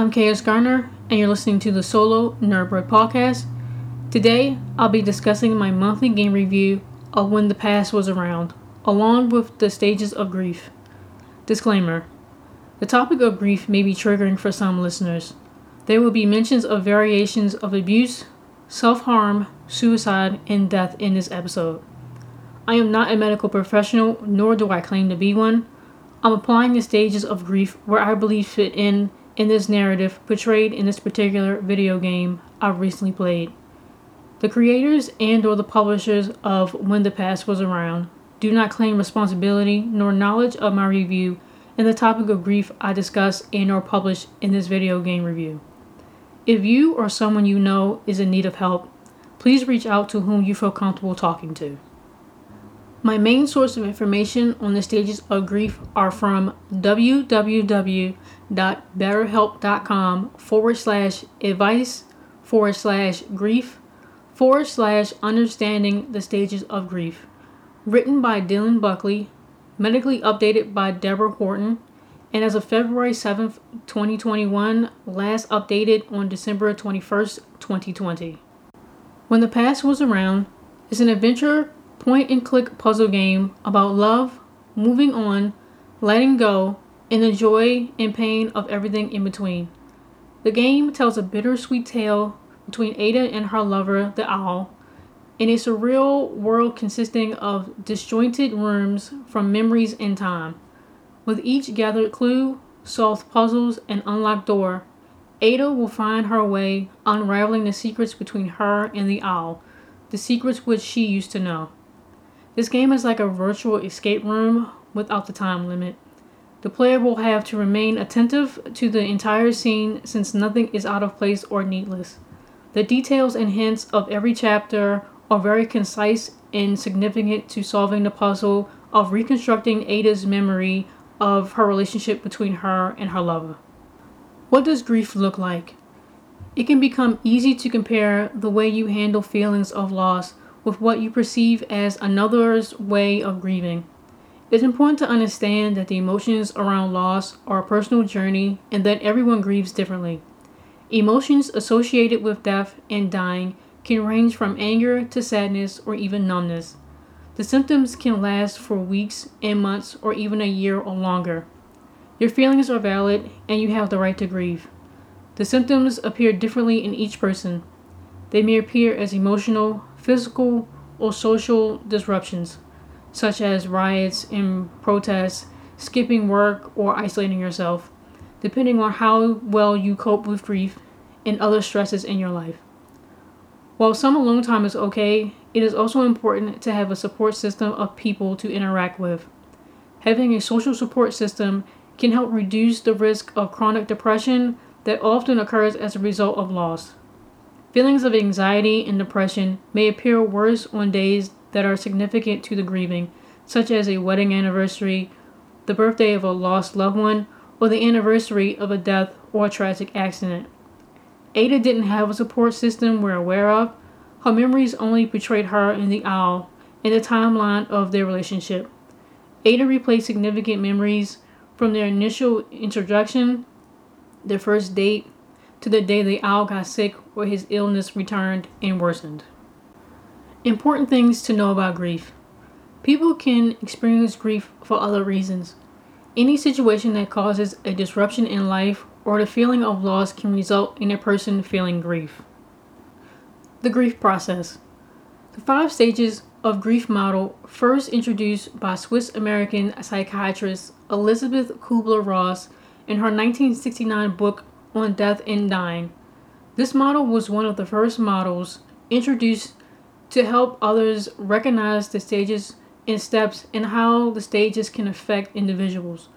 I'm KS Garner, and you're listening to the Solo Nerdbird podcast. Today, I'll be discussing my monthly game review of When the Past Was Around, along with the stages of grief. Disclaimer The topic of grief may be triggering for some listeners. There will be mentions of variations of abuse, self harm, suicide, and death in this episode. I am not a medical professional, nor do I claim to be one. I'm applying the stages of grief where I believe fit in in this narrative portrayed in this particular video game I've recently played. The creators and or the publishers of When the Past Was Around do not claim responsibility nor knowledge of my review and the topic of grief I discuss and or publish in this video game review. If you or someone you know is in need of help, please reach out to whom you feel comfortable talking to. My main source of information on the stages of grief are from www.betterhelp.com forward slash advice forward slash grief forward slash understanding the stages of grief. Written by Dylan Buckley, medically updated by Deborah Horton, and as of February 7th, 2021, last updated on December 21st, 2020. When the Past Was Around is an adventure point and click puzzle game about love, moving on, letting go, and the joy and pain of everything in between. The game tells a bittersweet tale between Ada and her lover, the owl, in a surreal world consisting of disjointed rooms from memories and time. With each gathered clue, solved puzzles, and unlocked door, Ada will find her way unraveling the secrets between her and the owl, the secrets which she used to know. This game is like a virtual escape room without the time limit. The player will have to remain attentive to the entire scene since nothing is out of place or needless. The details and hints of every chapter are very concise and significant to solving the puzzle of reconstructing Ada's memory of her relationship between her and her lover. What does grief look like? It can become easy to compare the way you handle feelings of loss with what you perceive as another's way of grieving. It's important to understand that the emotions around loss are a personal journey and that everyone grieves differently. Emotions associated with death and dying can range from anger to sadness or even numbness. The symptoms can last for weeks and months or even a year or longer. Your feelings are valid and you have the right to grieve. The symptoms appear differently in each person. They may appear as emotional, physical, or social disruptions, such as riots and protests, skipping work, or isolating yourself, depending on how well you cope with grief and other stresses in your life. While some alone time is okay, it is also important to have a support system of people to interact with. Having a social support system can help reduce the risk of chronic depression that often occurs as a result of loss. Feelings of anxiety and depression may appear worse on days that are significant to the grieving, such as a wedding anniversary, the birthday of a lost loved one, or the anniversary of a death or a tragic accident. Ada didn't have a support system we're aware of. Her memories only portrayed her and the owl in the timeline of their relationship. Ada replayed significant memories from their initial introduction, their first date, to the day the owl got sick or his illness returned and worsened. Important things to know about grief. People can experience grief for other reasons. Any situation that causes a disruption in life or the feeling of loss can result in a person feeling grief. The grief process. The five stages of grief model first introduced by Swiss American psychiatrist Elisabeth Kubler Ross in her 1969 book on death and dying. This model was one of the first models introduced to help others recognize the stages and steps and how the stages can affect individuals.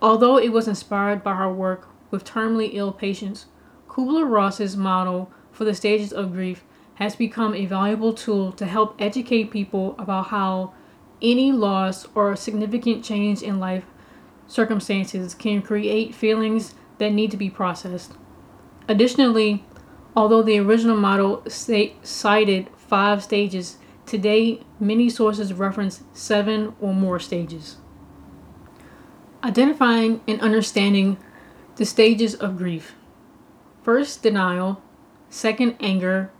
Although it was inspired by her work with terminally ill patients, Kubler Ross's model for the stages of grief has become a valuable tool to help educate people about how any loss or significant change in life circumstances can create feelings that need to be processed. Additionally, although the original model cited five stages, today many sources reference seven or more stages. Identifying and understanding the stages of grief. First, denial. Second, anger.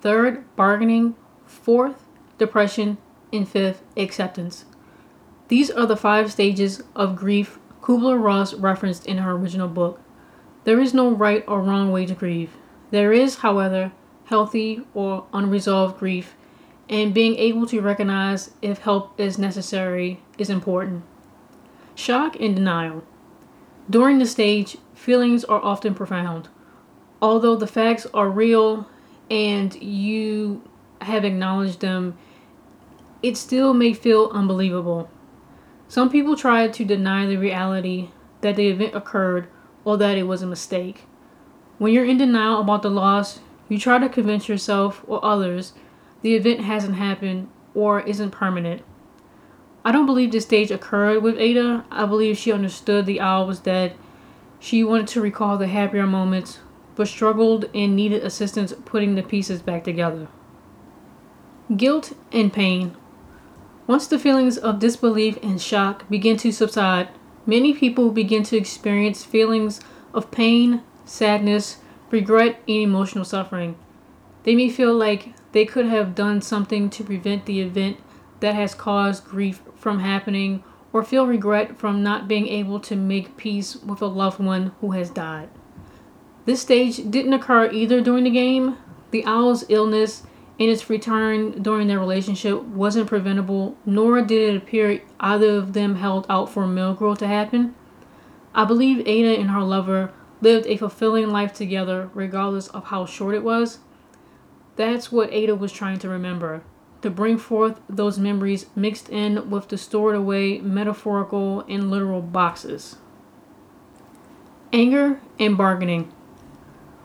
Third, bargaining. Fourth, depression. And fifth, acceptance. These are the five stages of grief Kubler Ross referenced in her original book. There is no right or wrong way to grieve. There is, however, healthy or unresolved grief, and being able to recognize if help is necessary is important. Shock and denial. During the stage, feelings are often profound. Although the facts are real and you have acknowledged them, it still may feel unbelievable. Some people try to deny the reality that the event occurred or that it was a mistake. When you're in denial about the loss, you try to convince yourself or others the event hasn't happened or isn't permanent. I don't believe this stage occurred with Ada. I believe she understood the owl was dead. She wanted to recall the happier moments, but struggled and needed assistance putting the pieces back together. Guilt and pain. Once the feelings of disbelief and shock begin to subside, many people begin to experience feelings of pain, sadness, regret, and emotional suffering. They may feel like they could have done something to prevent the event that has caused grief from happening or feel regret from not being able to make peace with a loved one who has died. This stage didn't occur either during the game. The owl's illness and its return during their relationship wasn't preventable, nor did it appear either of them held out for a miracle to happen. I believe Ada and her lover lived a fulfilling life together, regardless of how short it was. That's what Ada was trying to remember to bring forth those memories mixed in with the stored away metaphorical and literal boxes. Anger and bargaining.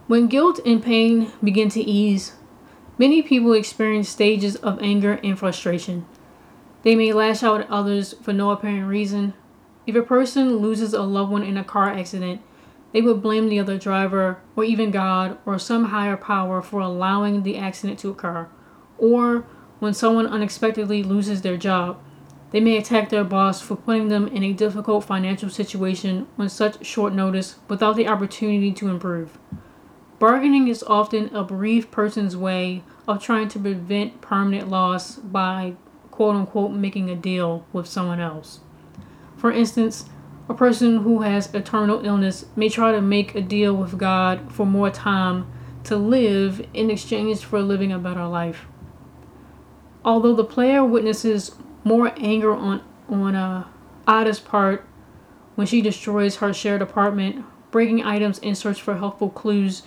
When guilt and pain begin to ease, Many people experience stages of anger and frustration. They may lash out at others for no apparent reason. If a person loses a loved one in a car accident, they would blame the other driver, or even God, or some higher power for allowing the accident to occur. Or when someone unexpectedly loses their job, they may attack their boss for putting them in a difficult financial situation on such short notice without the opportunity to improve. Bargaining is often a bereaved person's way of trying to prevent permanent loss by quote unquote making a deal with someone else. For instance, a person who has eternal illness may try to make a deal with God for more time to live in exchange for living a better life. Although the player witnesses more anger on on uh, Ada's part when she destroys her shared apartment, breaking items in search for helpful clues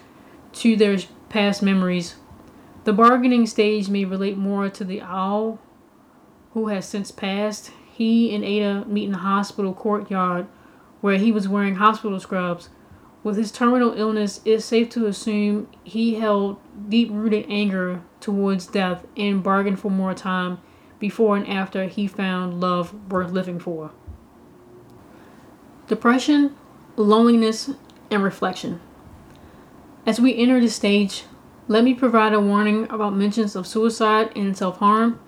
to their past memories. The bargaining stage may relate more to the owl who has since passed. He and Ada meet in the hospital courtyard where he was wearing hospital scrubs. With his terminal illness, it's safe to assume he held deep rooted anger towards death and bargained for more time before and after he found love worth living for. Depression, loneliness, and reflection. As we enter this stage, let me provide a warning about mentions of suicide and self harm.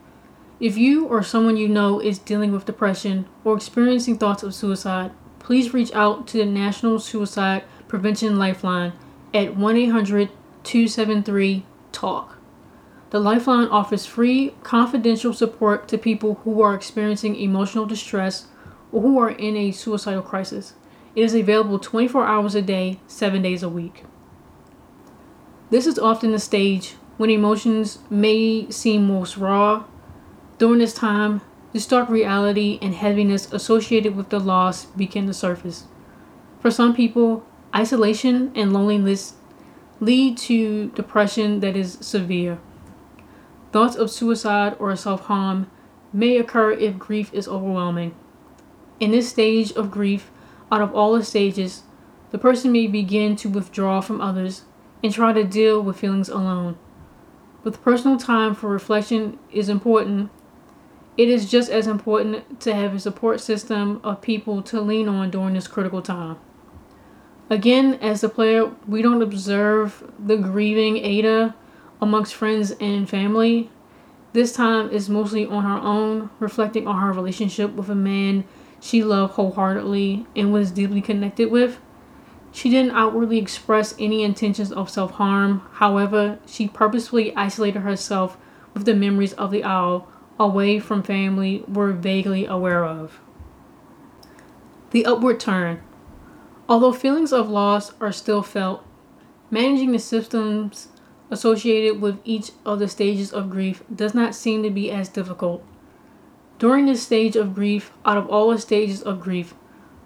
If you or someone you know is dealing with depression or experiencing thoughts of suicide, please reach out to the National Suicide Prevention Lifeline at 1 800 273 TALK. The Lifeline offers free, confidential support to people who are experiencing emotional distress or who are in a suicidal crisis. It is available 24 hours a day, 7 days a week. This is often the stage when emotions may seem most raw. During this time, the stark reality and heaviness associated with the loss begin to surface. For some people, isolation and loneliness lead to depression that is severe. Thoughts of suicide or self harm may occur if grief is overwhelming. In this stage of grief, out of all the stages, the person may begin to withdraw from others and try to deal with feelings alone. With personal time for reflection is important, it is just as important to have a support system of people to lean on during this critical time. Again, as a player, we don't observe the grieving Ada amongst friends and family. This time is mostly on her own, reflecting on her relationship with a man she loved wholeheartedly and was deeply connected with. She didn't outwardly express any intentions of self harm. However, she purposefully isolated herself with the memories of the owl away from family we're vaguely aware of. The upward turn. Although feelings of loss are still felt, managing the symptoms associated with each of the stages of grief does not seem to be as difficult. During this stage of grief, out of all the stages of grief,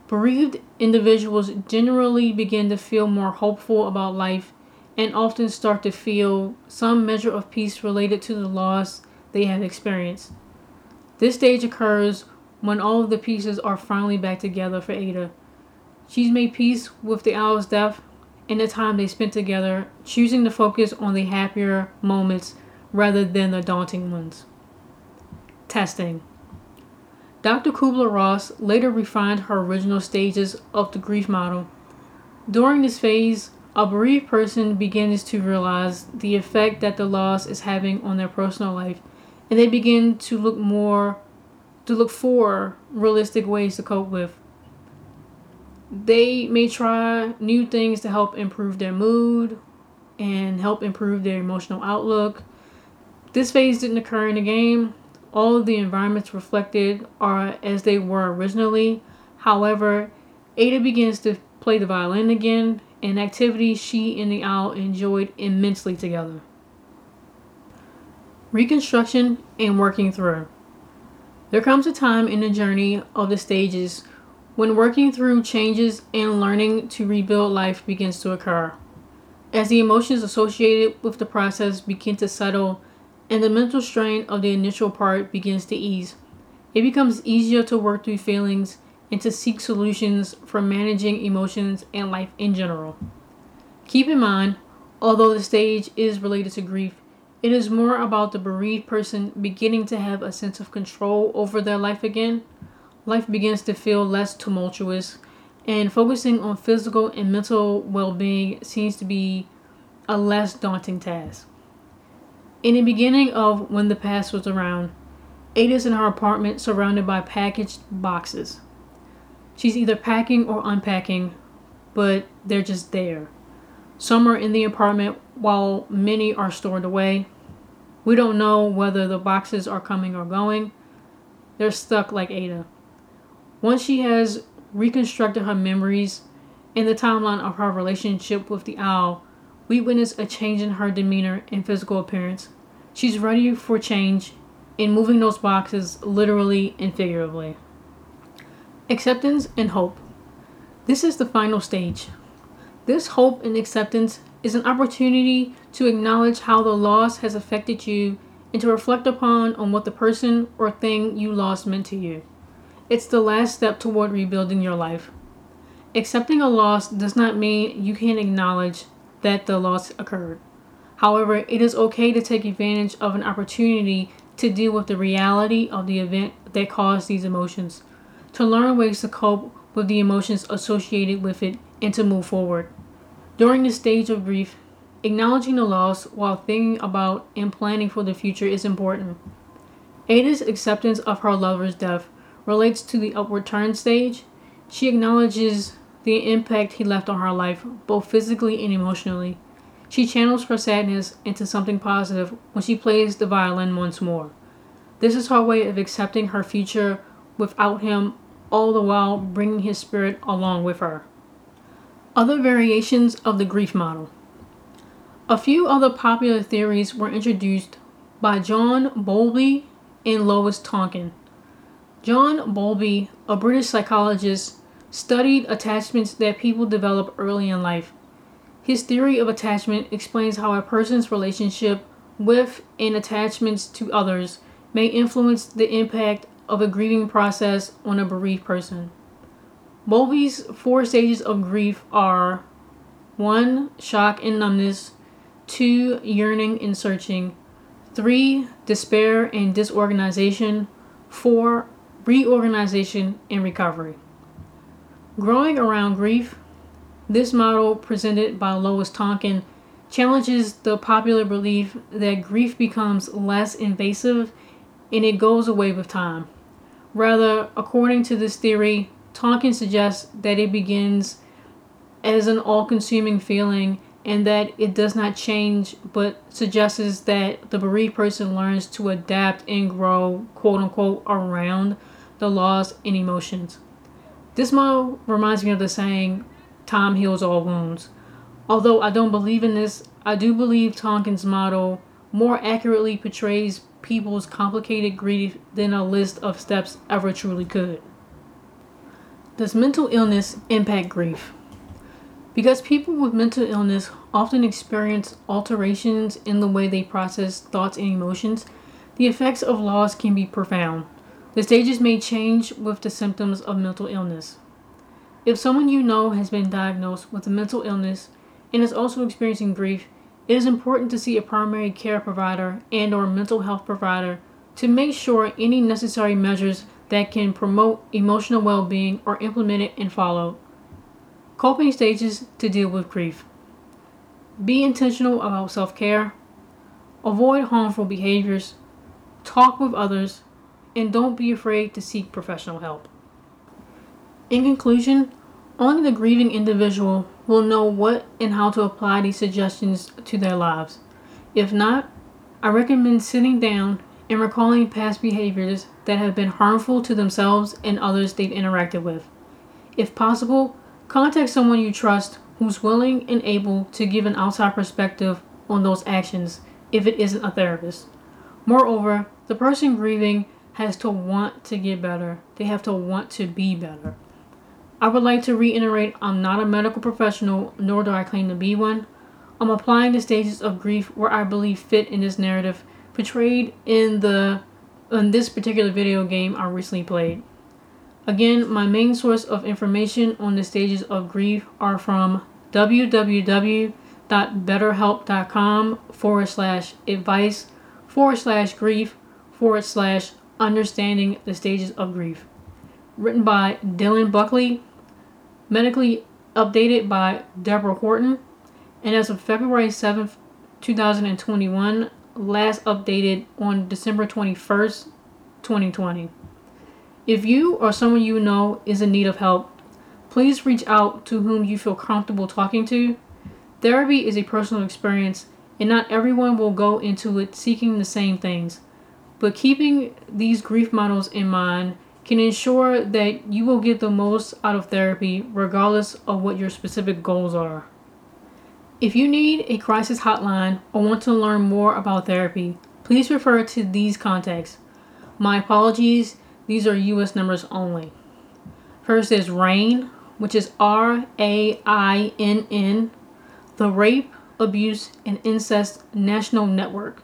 bereaved individuals generally begin to feel more hopeful about life and often start to feel some measure of peace related to the loss they have experienced. This stage occurs when all of the pieces are finally back together for Ada. She's made peace with the owl's death and the time they spent together, choosing to focus on the happier moments rather than the daunting ones. Testing. Dr. Kubler Ross later refined her original stages of the grief model. During this phase, a bereaved person begins to realize the effect that the loss is having on their personal life, and they begin to look more to look for realistic ways to cope with. They may try new things to help improve their mood and help improve their emotional outlook. This phase didn't occur in the game. All of the environments reflected are as they were originally. However, Ada begins to play the violin again, an activity she and the owl enjoyed immensely together. Reconstruction and working through. There comes a time in the journey of the stages when working through changes and learning to rebuild life begins to occur. As the emotions associated with the process begin to settle and the mental strain of the initial part begins to ease, it becomes easier to work through feelings and to seek solutions for managing emotions and life in general. Keep in mind, although the stage is related to grief, it is more about the bereaved person beginning to have a sense of control over their life again. Life begins to feel less tumultuous, and focusing on physical and mental well being seems to be a less daunting task. In the beginning of when the past was around, Ada's in her apartment surrounded by packaged boxes. She's either packing or unpacking, but they're just there. Some are in the apartment while many are stored away. We don't know whether the boxes are coming or going. They're stuck like Ada. Once she has reconstructed her memories and the timeline of her relationship with the owl, we witness a change in her demeanor and physical appearance. She's ready for change in moving those boxes literally and figuratively. Acceptance and hope. This is the final stage. This hope and acceptance is an opportunity to acknowledge how the loss has affected you and to reflect upon on what the person or thing you lost meant to you. It's the last step toward rebuilding your life. Accepting a loss does not mean you can't acknowledge that the loss occurred. However, it is okay to take advantage of an opportunity to deal with the reality of the event that caused these emotions, to learn ways to cope with the emotions associated with it, and to move forward. During this stage of grief, acknowledging the loss while thinking about and planning for the future is important. Ada's acceptance of her lover's death relates to the upward turn stage. She acknowledges the impact he left on her life, both physically and emotionally. She channels her sadness into something positive when she plays the violin once more. This is her way of accepting her future without him, all the while bringing his spirit along with her. Other variations of the grief model. A few other popular theories were introduced by John Bowlby and Lois Tonkin. John Bowlby, a British psychologist, studied attachments that people develop early in life. His theory of attachment explains how a person's relationship with and attachments to others may influence the impact of a grieving process on a bereaved person. Bowlby's four stages of grief are 1. Shock and numbness, 2. Yearning and searching, 3. Despair and disorganization, 4. Reorganization and recovery. Growing around grief, this model presented by Lois Tonkin challenges the popular belief that grief becomes less invasive and it goes away with time. Rather, according to this theory, Tonkin suggests that it begins as an all consuming feeling and that it does not change but suggests that the bereaved person learns to adapt and grow, quote unquote, around the loss and emotions. This model reminds me of the saying, time heals all wounds. Although I don't believe in this, I do believe Tonkin's model more accurately portrays people's complicated grief than a list of steps ever truly could. Does mental illness impact grief? Because people with mental illness often experience alterations in the way they process thoughts and emotions, the effects of loss can be profound. The stages may change with the symptoms of mental illness. If someone you know has been diagnosed with a mental illness and is also experiencing grief, it is important to see a primary care provider and or mental health provider to make sure any necessary measures that can promote emotional well-being are implemented and followed. Coping stages to deal with grief. Be intentional about self care. Avoid harmful behaviors. Talk with others. And don't be afraid to seek professional help. In conclusion, only the grieving individual will know what and how to apply these suggestions to their lives. If not, I recommend sitting down and recalling past behaviors that have been harmful to themselves and others they've interacted with. If possible, Contact someone you trust who's willing and able to give an outside perspective on those actions if it isn't a therapist. Moreover, the person grieving has to want to get better, they have to want to be better. I would like to reiterate I'm not a medical professional, nor do I claim to be one. I'm applying the stages of grief where I believe fit in this narrative portrayed in the in this particular video game I recently played. Again, my main source of information on the stages of grief are from www.betterhelp.com forward slash advice forward slash grief forward slash understanding the stages of grief. Written by Dylan Buckley, medically updated by Deborah Horton, and as of February 7th, 2021, last updated on December 21st, 2020. If you or someone you know is in need of help, please reach out to whom you feel comfortable talking to. Therapy is a personal experience, and not everyone will go into it seeking the same things. But keeping these grief models in mind can ensure that you will get the most out of therapy regardless of what your specific goals are. If you need a crisis hotline or want to learn more about therapy, please refer to these contacts. My apologies these are US numbers only. First is RAINN, which is R A I N N, the Rape, Abuse, and Incest National Network.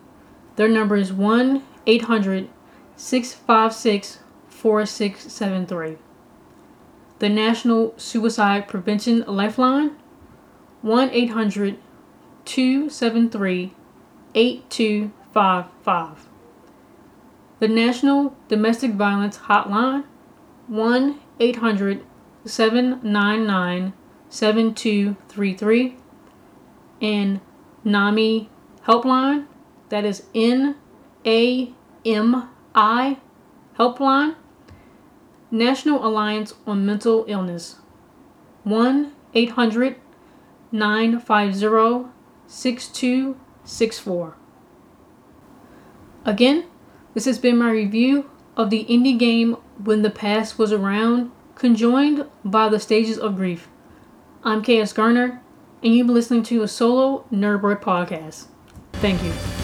Their number is 1 800 656 4673. The National Suicide Prevention Lifeline 1 800 273 8255 the National Domestic Violence Hotline 1 800 799 7233 and NAMI Helpline that is N A M I Helpline National Alliance on Mental Illness 1 800 950 6264 Again, this has been my review of the indie game When the Past Was Around, conjoined by the Stages of Grief. I'm KS Garner, and you've been listening to a solo Nerdbird podcast. Thank you.